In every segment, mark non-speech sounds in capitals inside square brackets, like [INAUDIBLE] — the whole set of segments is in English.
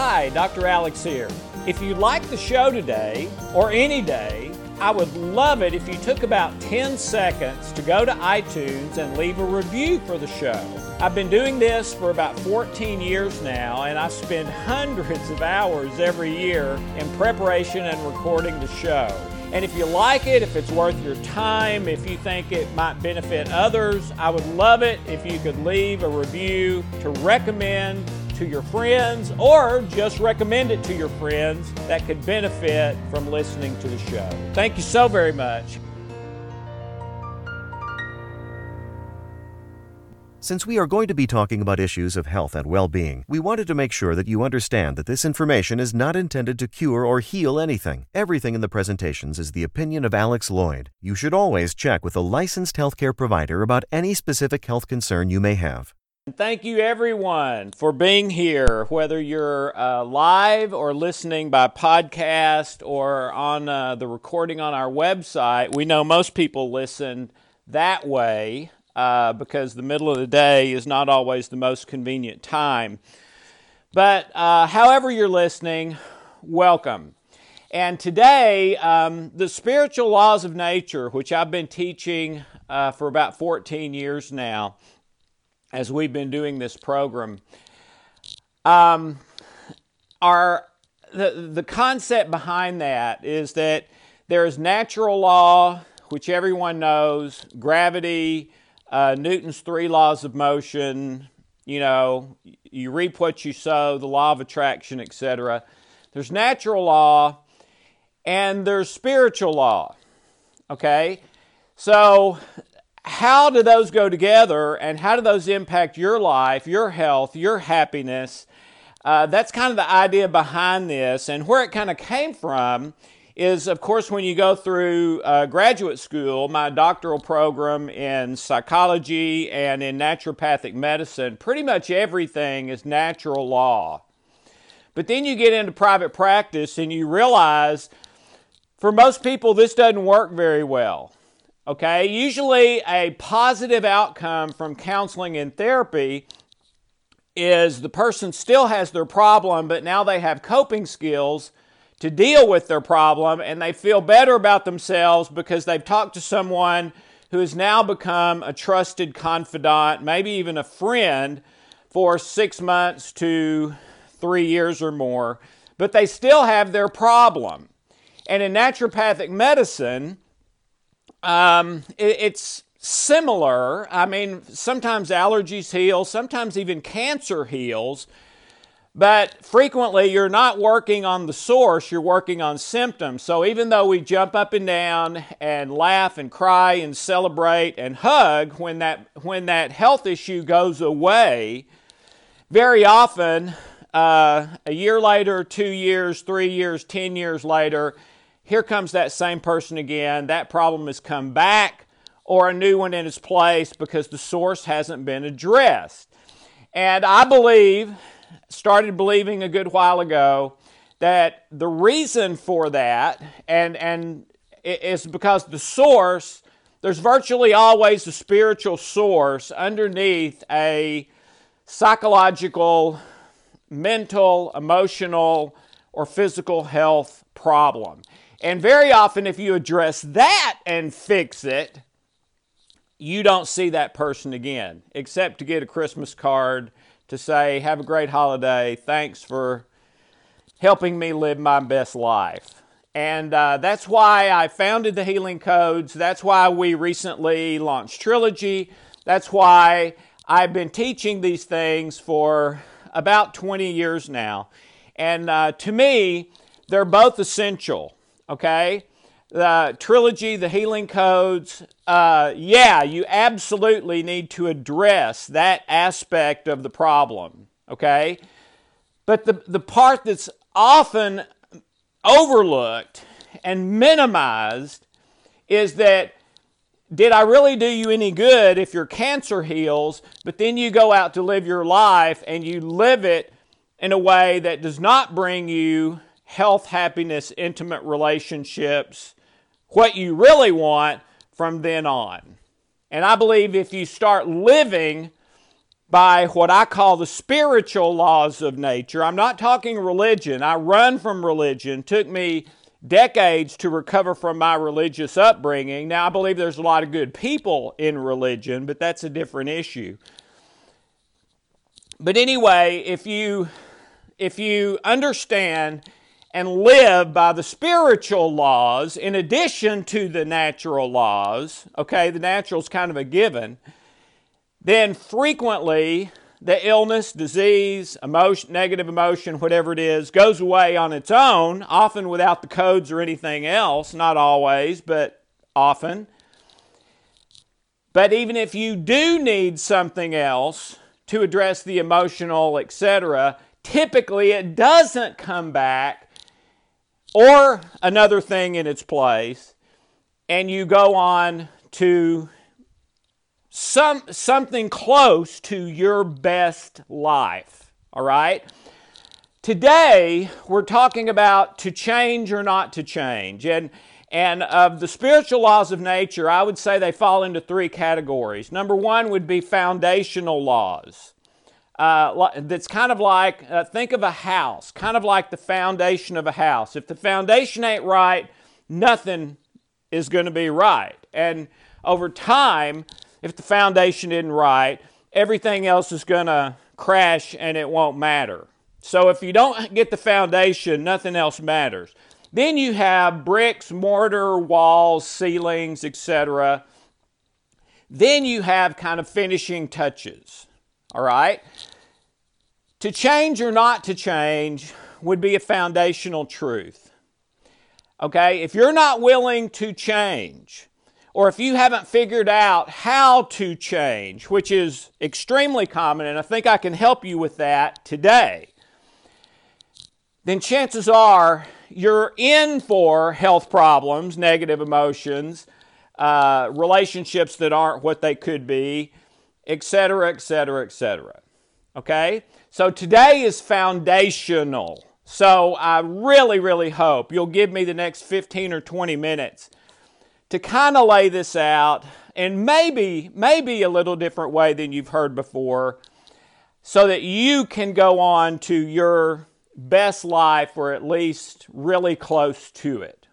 Hi, Dr. Alex here. If you like the show today, or any day, I would love it if you took about 10 seconds to go to iTunes and leave a review for the show. I've been doing this for about 14 years now, and I spend [LAUGHS] hundreds of hours every year in preparation and recording the show. And if you like it, if it's worth your time, if you think it might benefit others, I would love it if you could leave a review to recommend to your friends or just recommend it to your friends that could benefit from listening to the show. Thank you so very much. Since we are going to be talking about issues of health and well being, we wanted to make sure that you understand that this information is not intended to cure or heal anything. Everything in the presentations is the opinion of Alex Loyd. You should always check with a licensed healthcare provider about any specific health concern you may have. Thank you, everyone, for being here, whether you're uh, live or listening by podcast or on uh, the recording on our website. We know most people listen that way uh, because the middle of the day is not always the most convenient time. But uh, however you're listening, welcome. And today, um, the spiritual laws of nature, which I've been teaching uh, for about 14 years now, as we've been doing this program, um, are the, the concept behind that is that there is natural law, which everyone knows, gravity, uh, Newton's three laws of motion, you know, you reap what you sow, the law of attraction, etc. There's natural law and there's spiritual law. Okay? So how do those go together and how do those impact your life, your health, your happiness? Uh, that's kind of the idea behind this. And where it kind of came from is, of course, when you go through uh, graduate school, my doctoral program in psychology and in naturopathic medicine, pretty much everything is natural law. But then you get into private practice and you realize for most people, this doesn't work very well. Okay, usually a positive outcome from counseling and therapy is the person still has their problem, but now they have coping skills to deal with their problem and they feel better about themselves because they've talked to someone who has now become a trusted confidant, maybe even a friend for six months to three years or more, but they still have their problem. And in naturopathic medicine, um, it, it's similar. I mean, sometimes allergies heal, sometimes even cancer heals. But frequently, you're not working on the source, you're working on symptoms. So, even though we jump up and down and laugh and cry and celebrate and hug when that, when that health issue goes away, very often, uh, a year later, two years, three years, ten years later, here comes that same person again. That problem has come back, or a new one in its place because the source hasn't been addressed. And I believe, started believing a good while ago, that the reason for that, and, and is because the source, there's virtually always a spiritual source underneath a psychological, mental, emotional, or physical health problem. And very often, if you address that and fix it, you don't see that person again, except to get a Christmas card to say, Have a great holiday. Thanks for helping me live my best life. And uh, that's why I founded the Healing Codes. That's why we recently launched Trilogy. That's why I've been teaching these things for about 20 years now. And uh, to me, they're both essential okay? The trilogy, the healing codes, uh, yeah, you absolutely need to address that aspect of the problem, okay? But the, the part that's often overlooked and minimized is that did I really do you any good if your cancer heals, but then you go out to live your life and you live it in a way that does not bring you health, happiness, intimate relationships, what you really want from then on? And I believe if you start living by what I call the spiritual laws of nature, I'm not talking religion. I run from religion. It took me decades to recover from my religious upbringing. Now, I believe there's a lot of good people in religion, but that's a different issue. But anyway, if you if you understand and live by the spiritual laws in addition to the natural laws, okay, the natural is kind of a given, then frequently the illness, disease, emotion, negative emotion, whatever it is, goes away on its own, often without the codes or anything else, not always, but often. But even if you do need something else to address the emotional, etc., typically it doesn't come back or another thing in its place, and you go on to some something close to your best life. All right? Today, we're talking about to change or not to change. And and of the spiritual laws of nature, I would say they fall into three categories. Number one would be foundational laws. Uh, that's kind of like, uh, think of a house, kind of like the foundation of a house. If the foundation ain't right, nothing is going to be right. And over time, if the foundation isn't right, everything else is going to crash and it won't matter. So if you don't get the foundation, nothing else matters. Then you have bricks, mortar, walls, ceilings, etc. Then you have kind of finishing touches. All right? To change or not to change would be a foundational truth. Okay? If you're not willing to change, or if you haven't figured out how to change, which is extremely common, and I think I can help you with that today, then chances are you're in for health problems, negative emotions, uh, relationships that aren't what they could be, etc., etc., etc. Okay? So today is foundational. So I really, really hope you'll give me the next 15 or 20 minutes to kind of lay this out and maybe maybe a little different way than you've heard before so that you can go on to your best life or at least really close to it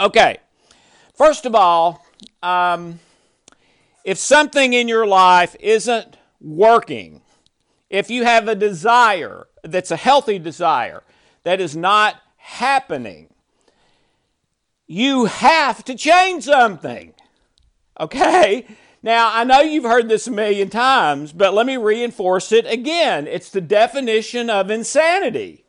okay first of all um, if something in your life isn't working if you have a desire that's a healthy desire that is not happening you have to change something. Okay? Now, I know you've heard this a million times, but let me reinforce it again. It's the definition of insanity.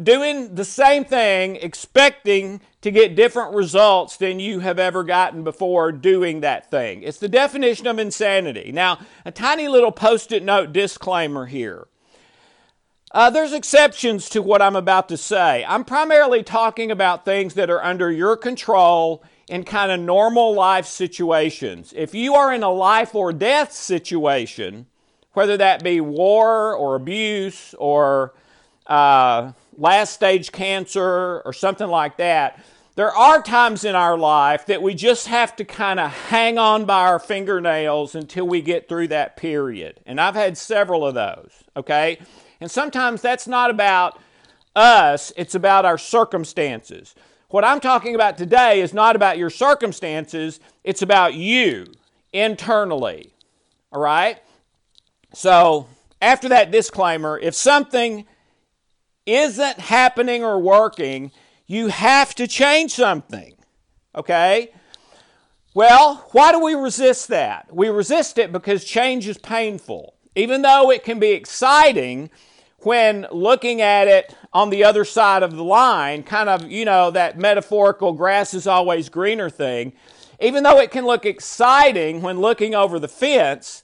Doing the same thing, expecting to get different results than you have ever gotten before doing that thing. It's the definition of insanity. Now, a tiny little post it note disclaimer here. Uh, there's exceptions to what I'm about to say. I'm primarily talking about things that are under your control in kind of normal life situations. If you are in a life or death situation, whether that be war or abuse or uh, last stage cancer or something like that, there are times in our life that we just have to kind of hang on by our fingernails until we get through that period. And I've had several of those, okay? And sometimes that's not about us, it's about our circumstances. What I'm talking about today is not about your circumstances, it's about you internally. All right? So, after that disclaimer, if something isn't happening or working, you have to change something. Okay? Well, why do we resist that? We resist it because change is painful. Even though it can be exciting, when looking at it on the other side of the line, kind of, you know, that metaphorical grass is always greener thing, even though it can look exciting when looking over the fence,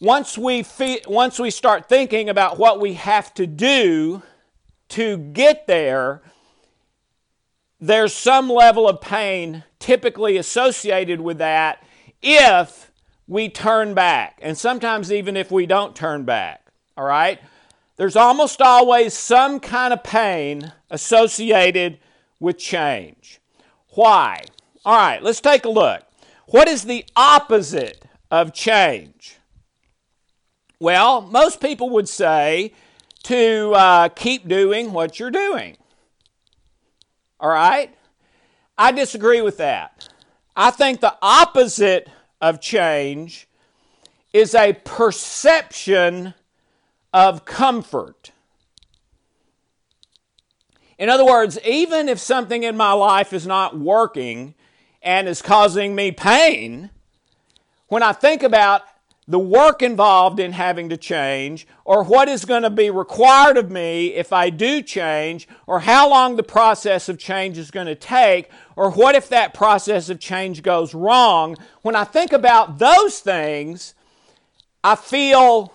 once we, fe- once we start thinking about what we have to do to get there, there's some level of pain typically associated with that if we turn back. And sometimes even if we don't turn back. All right? There's almost always some kind of pain associated with change. Why? All right, let's take a look. What is the opposite of change? Well, most people would say to uh, keep doing what you're doing. All right? I disagree with that. I think the opposite of change is a perception of comfort. In other words, even if something in my life is not working and is causing me pain, when I think about the work involved in having to change, or what is going to be required of me if I do change, or how long the process of change is going to take, or what if that process of change goes wrong, when I think about those things, I feel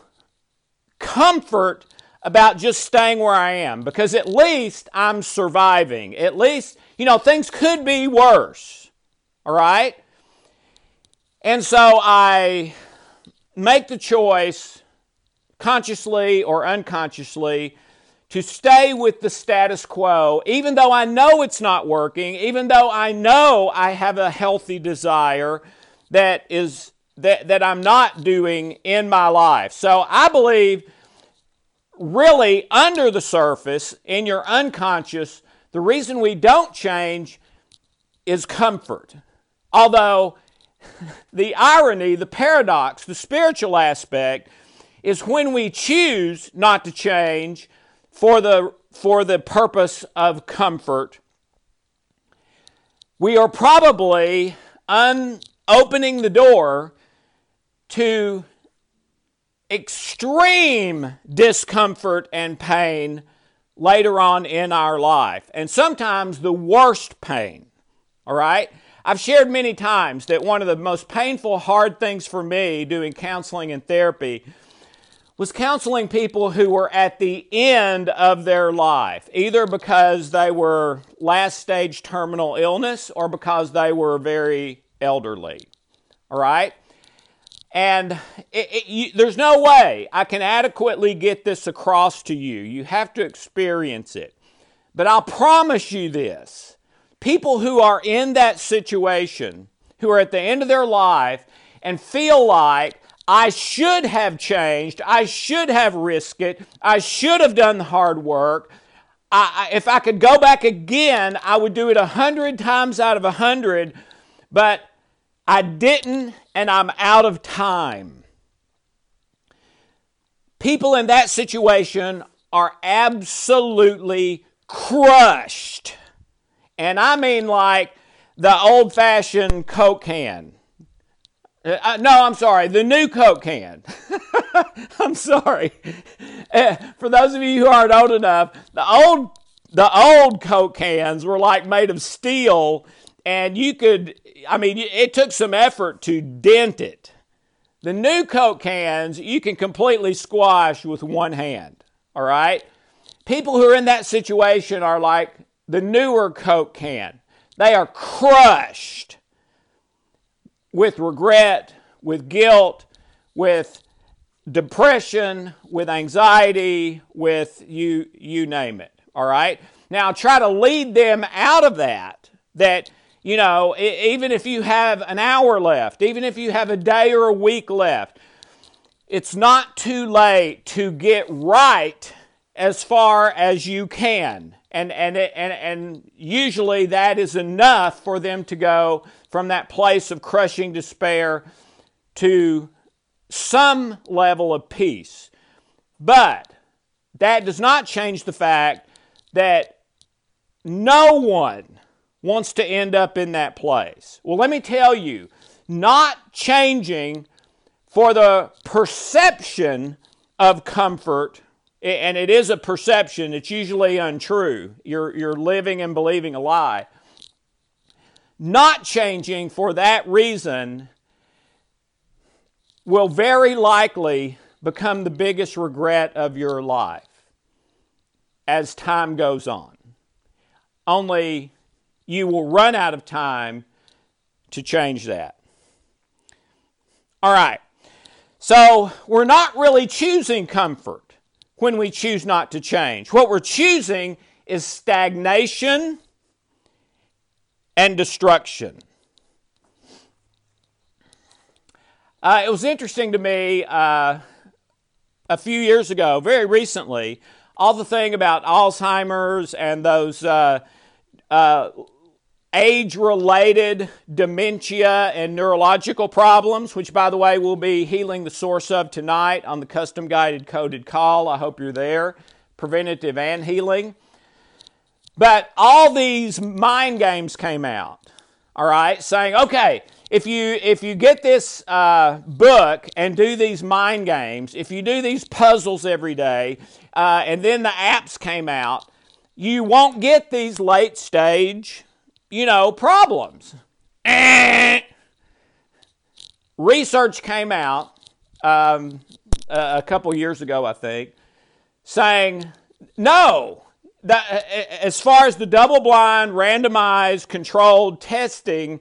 comfort about just staying where I am because at least I'm surviving. At least, you know, things could be worse. All right? And so I make the choice, consciously or unconsciously, to stay with the status quo, even though I know it's not working, even though I know I have a healthy desire that is that, that I'm not doing in my life. So I believe really under the surface, in your unconscious, the reason we don't change is comfort. Although [LAUGHS] the irony, the paradox, the spiritual aspect is when we choose not to change for the, for the purpose of comfort, we are probably un- opening the door to extreme discomfort and pain later on in our life, and sometimes the worst pain. All right? I've shared many times that one of the most painful, hard things for me doing counseling and therapy was counseling people who were at the end of their life, either because they were last stage terminal illness or because they were very elderly. All right? And it, it, you, there's no way I can adequately get this across to you. You have to experience it. But I'll promise you this people who are in that situation, who are at the end of their life and feel like I should have changed, I should have risked it, I should have done the hard work. I, if I could go back again, I would do it a hundred times out of a hundred. But I didn't, and I'm out of time. People in that situation are absolutely crushed. And I mean like the old fashioned Coke can. Uh, uh no, I'm sorry, the new Coke can. [LAUGHS] I'm sorry. Uh, for those of you who aren't old enough, the old the old Coke cans were like made of steel and you could, I mean, it took some effort to dent it. The new Coke cans, you can completely squash with one hand, all right? People who are in that situation are like the newer Coke can. They are crushed with regret, with guilt, with depression, with anxiety, with you you name it. All right? Now try to lead them out of that that you know, even if you have an hour left, even if you have a day or a week left, it's not too late to get right as far as you can. And, and, and, and usually that is enough for them to go from that place of crushing despair to some level of peace. But that does not change the fact that no one wants to end up in that place. Well, let me tell you, not changing for the perception of comfort, and it is a perception, it's usually untrue. You're, you're living and believing a lie. Not changing for that reason will very likely become the biggest regret of your life as time goes on. Only you will run out of time to change that. All right. So we're not really choosing comfort when we choose not to change. What we're choosing is stagnation and destruction. Uh, it was interesting to me uh, a few years ago, very recently, all the thing about Alzheimer's and those uh, uh age related dementia and neurological problems, which, by the way, we'll be healing the source of tonight on the custom guided coded call. I hope you're there. Preventative and healing. But all these mind games came out, all right, saying, okay, if you if you get this uh, book and do these mind games, if you do these puzzles every day, uh, and then the apps came out, you won't get these late stage you know, problems. Research came out um, a couple years ago, I think, saying no. As far as the double blind, randomized, controlled testing,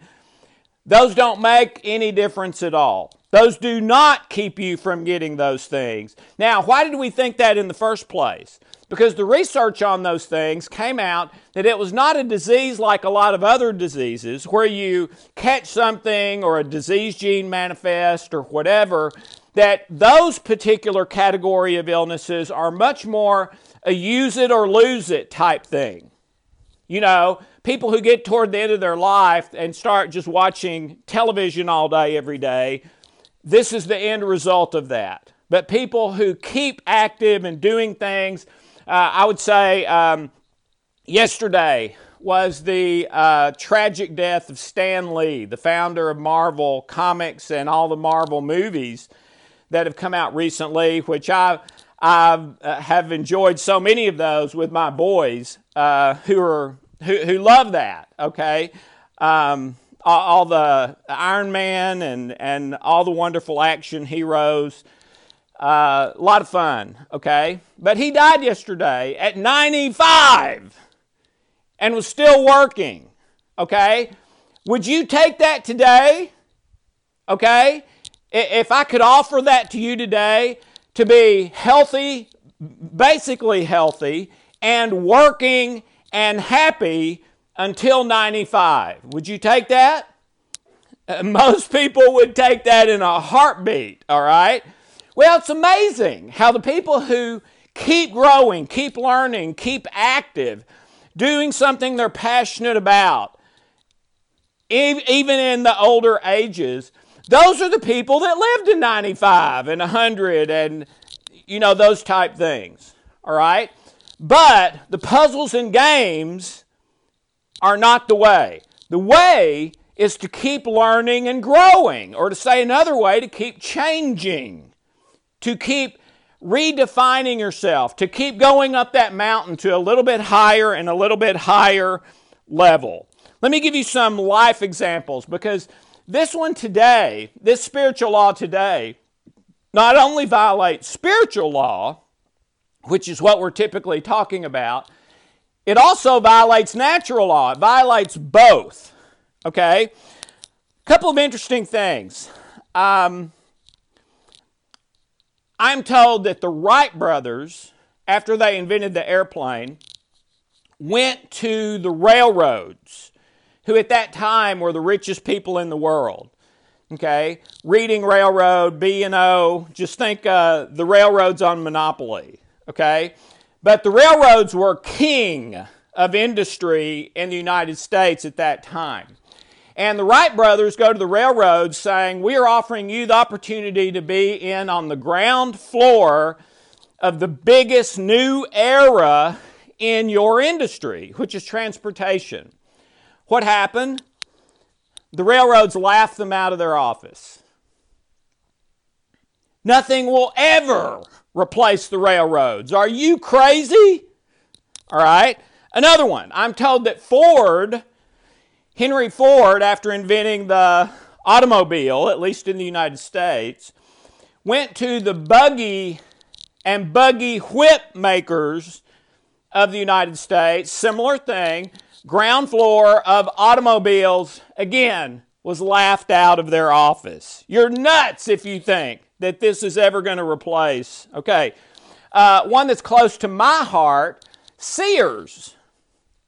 those don't make any difference at all. Those do not keep you from getting those things. Now, why did we think that in the first place? Because the research on those things came out that it was not a disease like a lot of other diseases where you catch something or a disease gene manifest or whatever that those particular category of illnesses are much more a use it or lose it type thing. You know people who get toward the end of their life and start just watching television all day every day this is the end result of that. But people who keep active and doing things I would say um, yesterday was the uh, tragic death of Stan Lee, the founder of Marvel Comics and all the Marvel movies that have come out recently, which I I uh, have enjoyed so many of those with my boys uh, who are who, who love that. Okay, um, all, all, the Iron Man and and all the wonderful action heroes uh, a lot of fun, okay? But he died yesterday at 95 and was still working, okay? Would you take that today? Okay? If I could offer that to you today to be healthy, basically healthy, and working and happy until 95, would you take that? Most people would take that in a heartbeat, all right? Well, it's amazing how the people who keep growing, keep learning, keep active, doing something they're passionate about, even in the older ages, those are the people that lived in 95 and 100 and, you know, those type things. All right? But the puzzles and games are not the way. The way is to keep learning and growing, or to say another way, to keep changing to keep redefining yourself, to keep going up that mountain to a little bit higher and a little bit higher level. Let me give you some life examples because this one today, this spiritual law today, not only violates spiritual law, which is what we're typically talking about, it also violates natural law. It violates both. Okay? A couple of interesting things. Um, I'm told that the Wright brothers, after they invented the airplane, went to the railroads, who at that time were the richest people in the world. Okay, Reading Railroad, B and O. Just think uh, the railroads on Monopoly. Okay, but the railroads were king of industry in the United States at that time. And the Wright brothers go to the railroads saying, We are offering you the opportunity to be in on the ground floor of the biggest new era in your industry, which is transportation. What happened? The railroads laughed them out of their office. Nothing will ever replace the railroads. Are you crazy? All right. Another one. I'm told that Ford Henry Ford, after inventing the automobile, at least in the United States, went to the buggy and buggy whip makers of the United States, similar thing, ground floor of automobiles, again, was laughed out of their office. You're nuts if you think that this is ever going to replace. Okay, uh, one that's close to my heart Sears,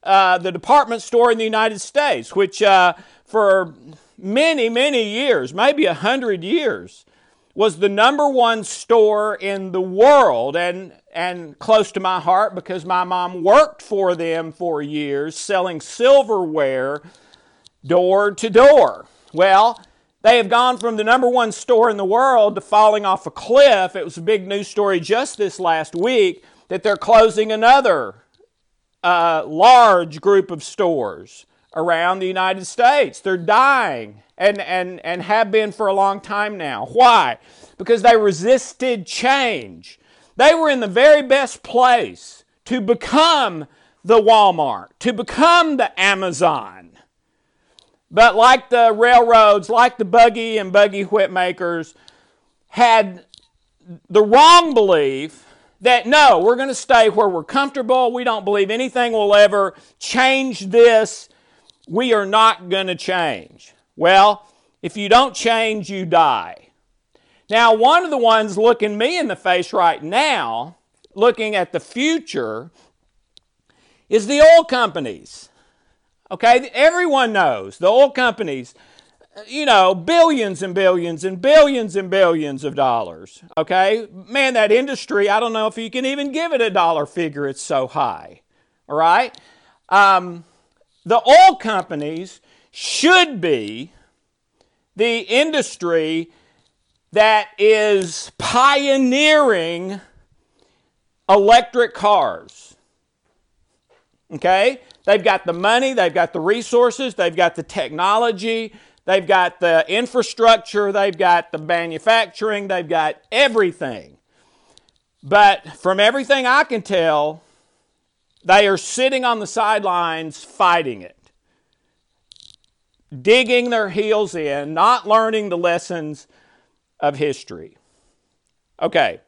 uh, the department store in the United States, which uh, for many, many years, maybe a hundred years, was the number one store in the world and, and close to my heart because my mom worked for them for years selling silverware door to door. Well, they have gone from the number one store in the world to falling off a cliff. It was a big news story just this last week that they're closing another uh, large group of stores around the United States. They're dying and, and, and have been for a long time now. Why? Because they resisted change. They were in the very best place to become the Walmart, to become the Amazon. But like the railroads, like the buggy and buggy whip makers, had the wrong belief that no, we're going to stay where we're comfortable. We don't believe anything will ever change this. We are not going to change. Well, if you don't change, you die. Now, one of the ones looking me in the face right now, looking at the future, is the oil companies. Okay, everyone knows the oil companies you know, billions and billions and billions and billions of dollars. Okay? Man, that industry, I don't know if you can even give it a dollar figure, it's so high. All right? Um, the oil companies should be the industry that is pioneering electric cars. Okay? They've got the money, they've got the resources, they've got the technology, They've got the infrastructure, they've got the manufacturing, they've got everything. But from everything I can tell, they are sitting on the sidelines fighting it, digging their heels in, not learning the lessons of history. Okay,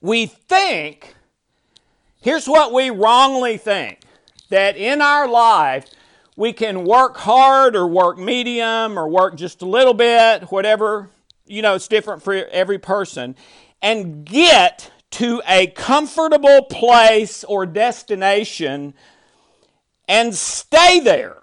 we think, here's what we wrongly think that in our life, we can work hard or work medium or work just a little bit, whatever, you know, it's different for every person, and get to a comfortable place or destination and stay there.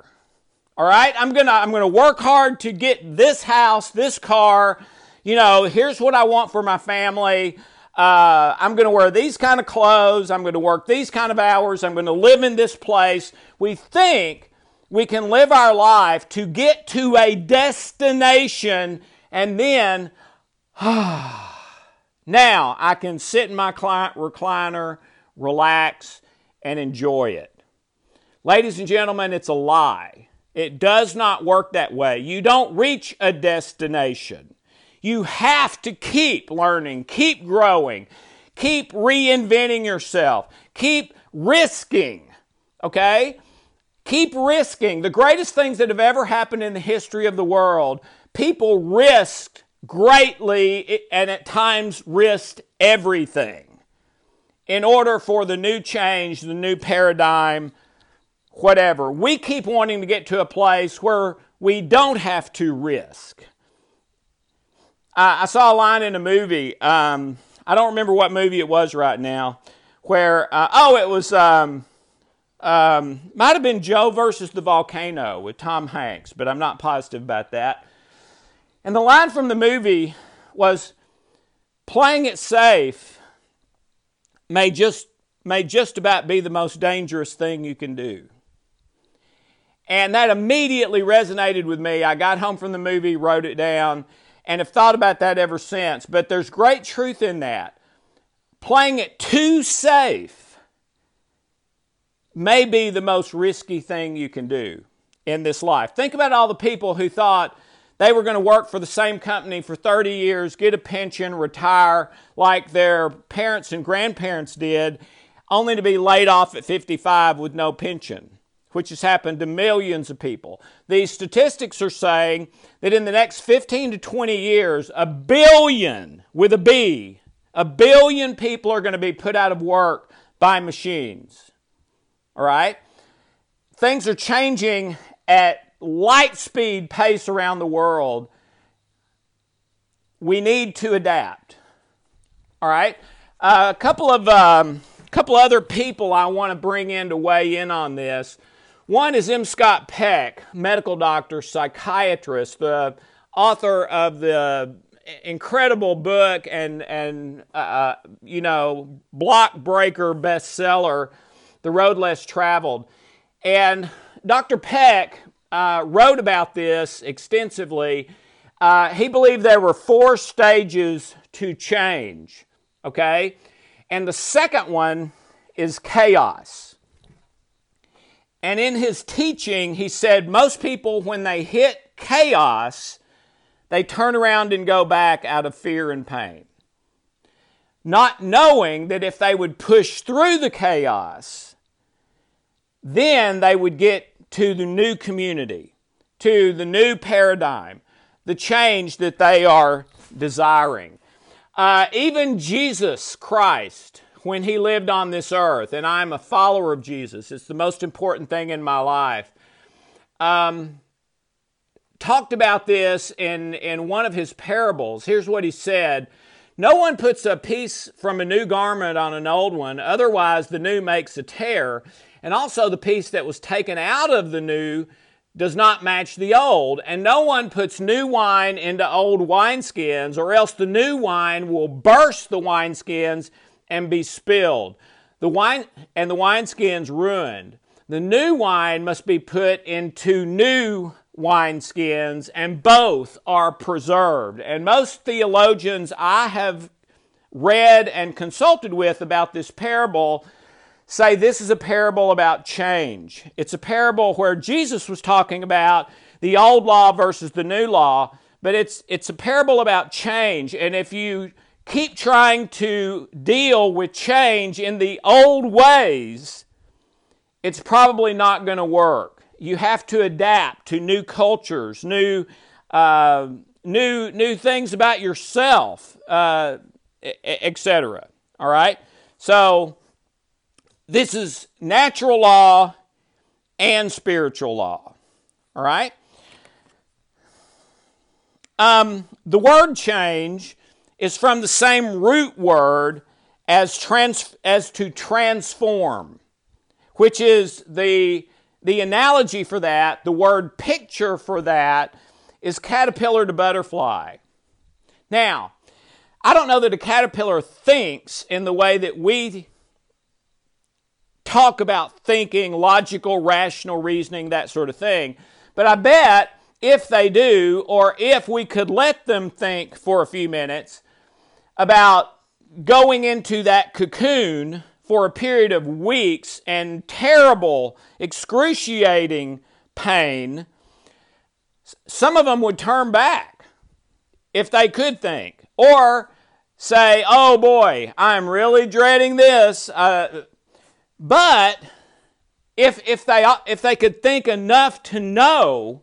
All right? I'm going to I'm going to work hard to get this house, this car, you know, here's what I want for my family. Uh, I'm going to wear these kind of clothes. I'm going to work these kind of hours. I'm going to live in this place. We think we can live our life to get to a destination and then, [SIGHS] now I can sit in my client recliner, relax, and enjoy it. Ladies and gentlemen, it's a lie. It does not work that way. You don't reach a destination. You have to keep learning, keep growing, keep reinventing yourself, keep risking, okay? Keep risking. The greatest things that have ever happened in the history of the world, people risked greatly and at times risked everything in order for the new change, the new paradigm, whatever. We keep wanting to get to a place where we don't have to risk. I, saw a line in a movie. Um, I don't remember what movie it was right now. Where uh, oh, it was um, um, might have been Joe versus the volcano with Tom Hanks, but I'm not positive about that. And the line from the movie was playing it safe may just may just about be the most dangerous thing you can do. And that immediately resonated with me. I got home from the movie, wrote it down, and have thought about that ever since. But there's great truth in that. Playing it too safe may be the most risky thing you can do in this life. Think about all the people who thought they were going to work for the same company for 30 years, get a pension, retire like their parents and grandparents did, only to be laid off at 55 with no pension. which has happened to millions of people. These statistics are saying that in the next 15 to 20 years, a billion, with a B, a billion people are going to be put out of work by machines. All right? Things are changing at light speed pace around the world. We need to adapt. All right? Uh, a couple of um, couple other people I want to bring in to weigh in on this. One is M. Scott Peck, medical doctor, psychiatrist, the author of the incredible book and and uh, you know block breaker bestseller, The Road Less Traveled, and Dr. Peck uh, wrote about this extensively. Uh, he believed there were four stages to change. Okay, and the second one is chaos. And in his teaching, he said most people, when they hit chaos, they turn around and go back out of fear and pain. Not knowing that if they would push through the chaos, then they would get to the new community, to the new paradigm, the change that they are desiring. Uh, even Jesus Christ, when he lived on this earth, and I'm a follower of Jesus, it's the most important thing in my life. Um, talked about this in, in one of his parables. Here's what he said No one puts a piece from a new garment on an old one, otherwise, the new makes a tear. And also, the piece that was taken out of the new does not match the old. And no one puts new wine into old wineskins, or else the new wine will burst the wineskins and be spilled. The wine and the wineskins ruined. The new wine must be put into new wineskins, and both are preserved. And most theologians I have read and consulted with about this parable say this is a parable about change. It's a parable where Jesus was talking about the old law versus the new law, but it's, it's a parable about change. And if you keep trying to deal with change in the old ways, it's probably not going to work you have to adapt to new cultures, new, uh, new, new things about yourself, uh, etc. All right? So, this is natural law and spiritual law. All right? Um, the word change is from the same root word as, trans- as to transform, which is the the analogy for that, the word picture for that, is caterpillar to butterfly. Now, I don't know that a caterpillar thinks in the way that we talk about thinking, logical, rational reasoning, that sort of thing. But I bet if they do, or if we could let them think for a few minutes about going into that cocoon for a period of weeks and terrible, excruciating pain, some of them would turn back if they could think. Or say, oh boy, I'm really dreading this. Uh, but if, if, they, if they could think enough to know,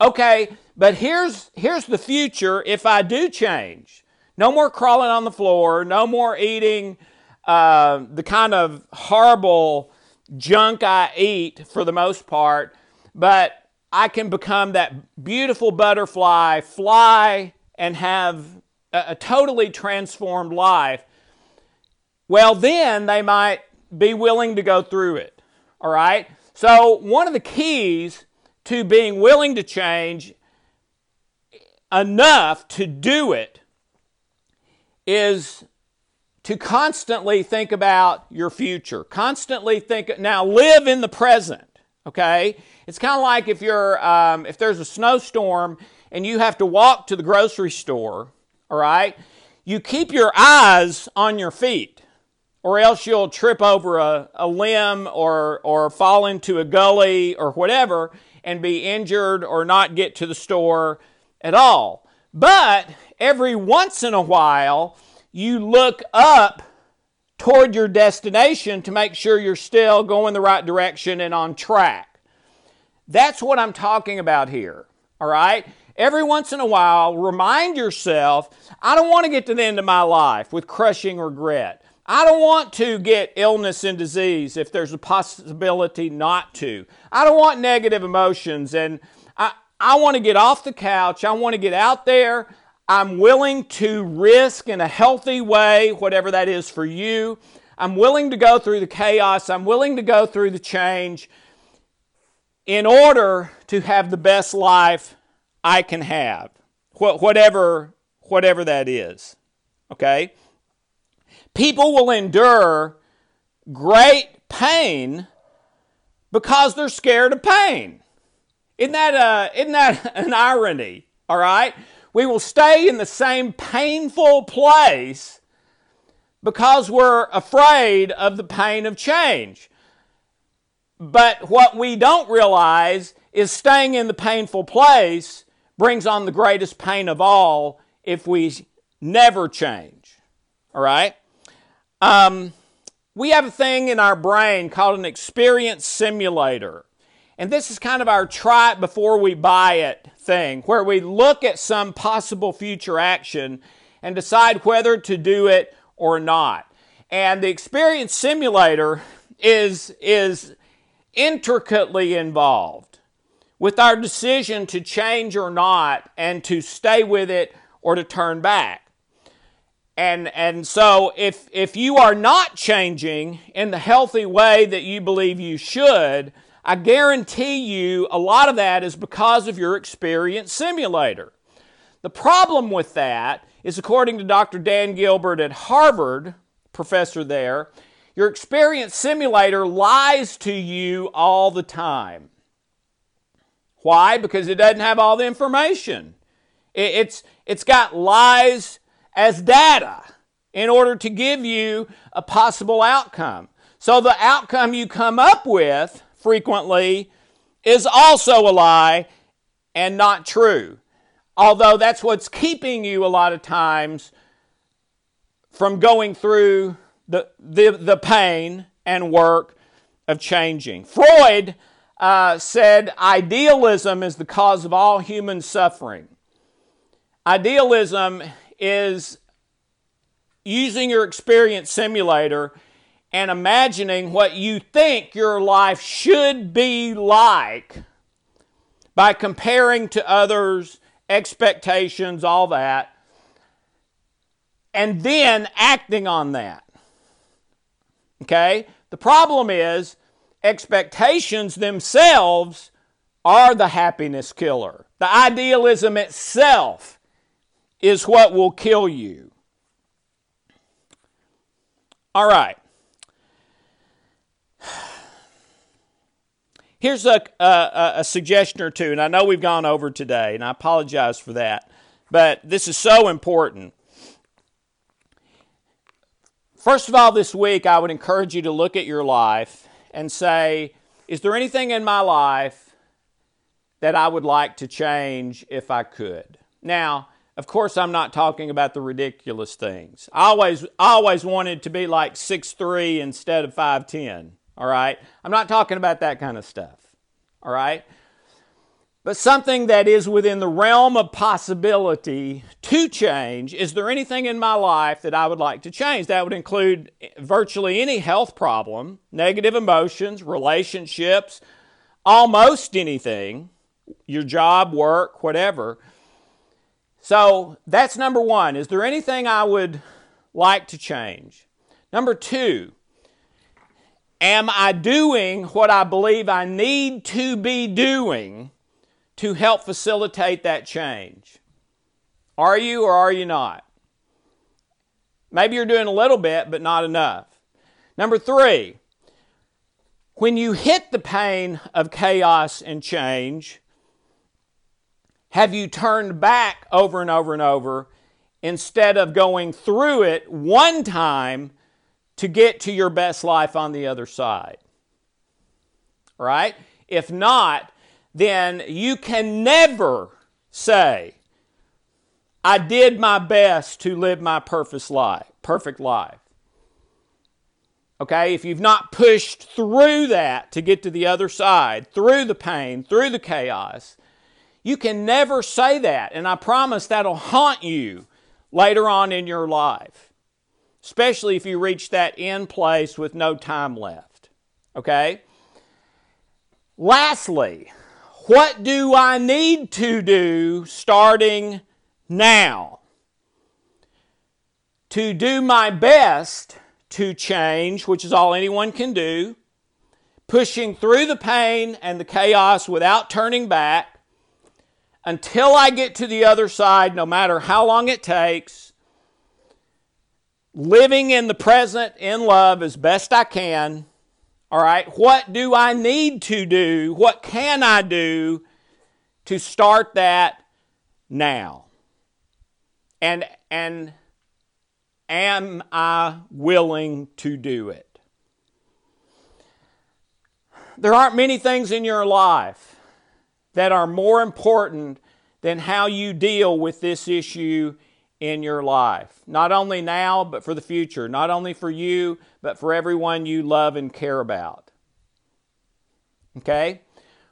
okay, but here's, here's the future if I do change. No more crawling on the floor, no more eating uh, the kind of horrible junk I eat for the most part, but I can become that beautiful butterfly, fly, and have a, a totally transformed life. Well, then they might be willing to go through it. All right? So, one of the keys to being willing to change enough to do it is to constantly think about your future. Constantly think, now live in the present, okay? It's kind of like if you're, um, if there's a snowstorm and you have to walk to the grocery store, all right? You keep your eyes on your feet or else you'll trip over a, a limb or, or fall into a gully or whatever and be injured or not get to the store at all. But every once in a while, you look up toward your destination to make sure you're still going the right direction and on track. That's what I'm talking about here. All right? Every once in a while, remind yourself I don't want to get to the end of my life with crushing regret. I don't want to get illness and disease if there's a possibility not to. I don't want negative emotions and I, I want to get off the couch. I want to get out there. I'm willing to risk in a healthy way, whatever that is for you. I'm willing to go through the chaos. I'm willing to go through the change in order to have the best life I can have, whatever, whatever that is. Okay? People will endure great pain because they're scared of pain. Isn't that, uh, isn't that [LAUGHS] an irony? All right? We will stay in the same painful place because we're afraid of the pain of change. But what we don't realize is staying in the painful place brings on the greatest pain of all if we never change. All right? Um, we have a thing in our brain called an experience simulator. And this is kind of our try it before we buy it thing, where we look at some possible future action and decide whether to do it or not. And the experience simulator is, is intricately involved with our decision to change or not and to stay with it or to turn back. And, and so if, if you are not changing in the healthy way that you believe you should, I guarantee you a lot of that is because of your experience simulator. The problem with that is, according to Dr. Dan Gilbert at Harvard, professor there, your experience simulator lies to you all the time. Why? Because it doesn't have all the information. It's, it's got lies as data in order to give you a possible outcome. So the outcome you come up with frequently is also a lie and not true. Although that's what's keeping you a lot of times from going through the, the, the pain and work of changing. Freud uh, said idealism is the cause of all human suffering. Idealism is using your experience simulator and imagining what you think your life should be like by comparing to others, expectations, all that, and then acting on that. Okay? The problem is expectations themselves are the happiness killer. The idealism itself is what will kill you. All right. Here's a, a, a, suggestion or two, and I know we've gone over today, and I apologize for that, but this is so important. First of all, this week, I would encourage you to look at your life and say, Is there anything in my life that I would like to change if I could? Now, of course, I'm not talking about the ridiculous things. I always, always wanted to be like six three instead of 5'10. All right? I'm not talking about that kind of stuff. All right? But something that is within the realm of possibility to change. Is there anything in my life that I would like to change? That would include virtually any health problem, negative emotions, relationships, almost anything, your job, work, whatever. So that's number one. Is there anything I would like to change? Number two, Am I doing what I believe I need to be doing to help facilitate that change? Are you or are you not? Maybe you're doing a little bit, but not enough. Number three, when you hit the pain of chaos and change, have you turned back over and over and over instead of going through it one time to get to your best life on the other side. Right? If not, then you can never say, I did my best to live my perfect life, perfect life. Okay, if you've not pushed through that to get to the other side, through the pain, through the chaos, you can never say that. And I promise that'll haunt you later on in your life, especially if you reach that end place with no time left. Okay? Lastly, what do I need to do starting now? To do my best to change, which is all anyone can do, pushing through the pain and the chaos without turning back until I get to the other side, no matter how long it takes, living in the present in love as best I can. All right, what do I need to do? What can I do to start that now? And and Am I willing to do it? There aren't many things in your life that are more important than how you deal with this issue in your life. Not only now, but for the future. Not only for you, but for everyone you love and care about. Okay?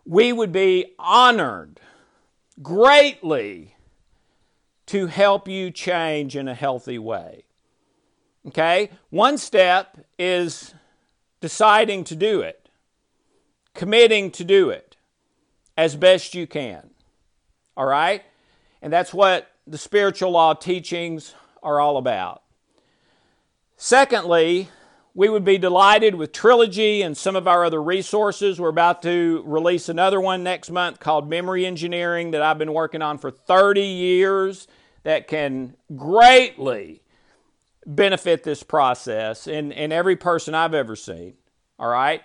We would be honored greatly to help you change in a healthy way. Okay? One step is deciding to do it, committing to do it as best you can. All right? And that's what the spiritual law teachings are all about. Secondly, we would be delighted with Trilogy and some of our other resources. We're about to release another one next month called Memory Engineering that I've been working on for 30 years that can greatly benefit this process in, in every person I've ever seen. All right?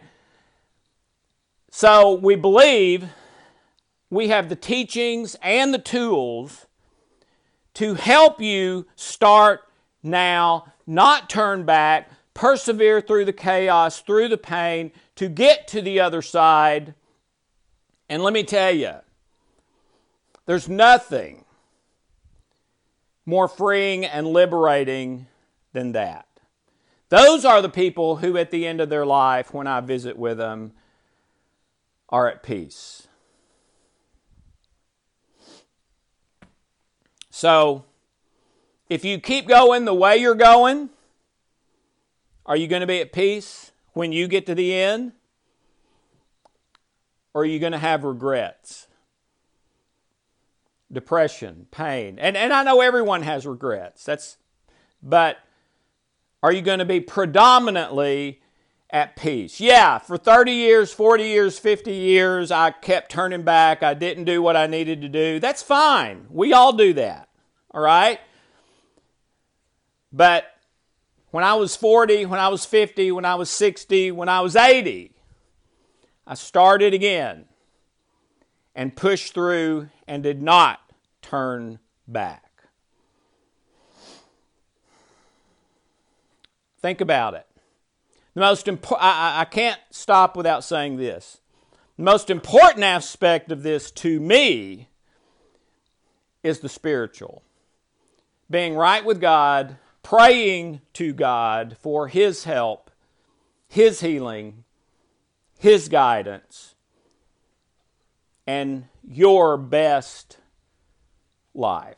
So we believe we have the teachings and the tools to help you start now, not turn back, persevere through the chaos, through the pain, to get to the other side. And let me tell you, there's nothing more freeing and liberating than that. Those are the people who, at the end of their life, when I visit with them, are at peace. So, if you keep going the way you're going, are you going to be at peace when you get to the end? Or are you going to have regrets? Depression, pain. And, and I know everyone has regrets. That's but are you going to be predominantly at peace? Yeah, for 30 years, 40 years, 50 years, I kept turning back. I didn't do what I needed to do. That's fine. We all do that. All right? But when I was 40, when I was 50, when I was 60, when I was 80, I started again and pushed through and did not turn back. Think about it. The most important, I, I can't stop without saying this. The most important aspect of this to me is the spiritual. Being right with God, praying to God for His help, His healing, His guidance, and your best life.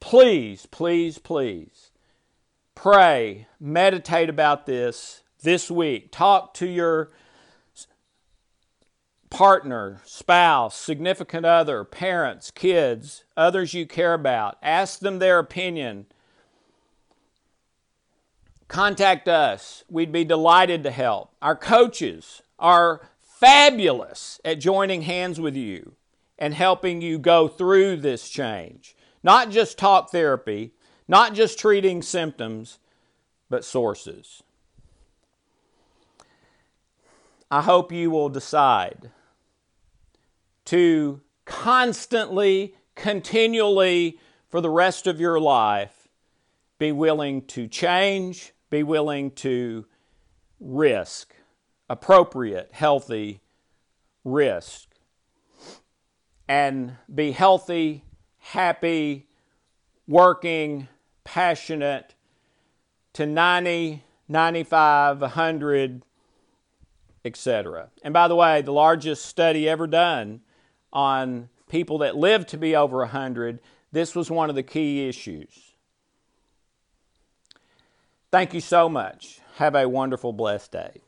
Please, please, please pray, meditate about this this week. Talk to your partner, spouse, significant other, parents, kids, others you care about. Ask them their opinion. Contact us. We'd be delighted to help. Our coaches are fabulous at joining hands with you and helping you go through this change. Not just talk therapy, not just treating symptoms, but sources. I hope you will decide to constantly, continually, for the rest of your life, be willing to change, be willing to risk, appropriate, healthy risk, and be healthy, happy, working, passionate to 90, 95, 100, etc. And by the way, the largest study ever done on people that live to be over 100, this was one of the key issues. Thank you so much. Have a wonderful, blessed day.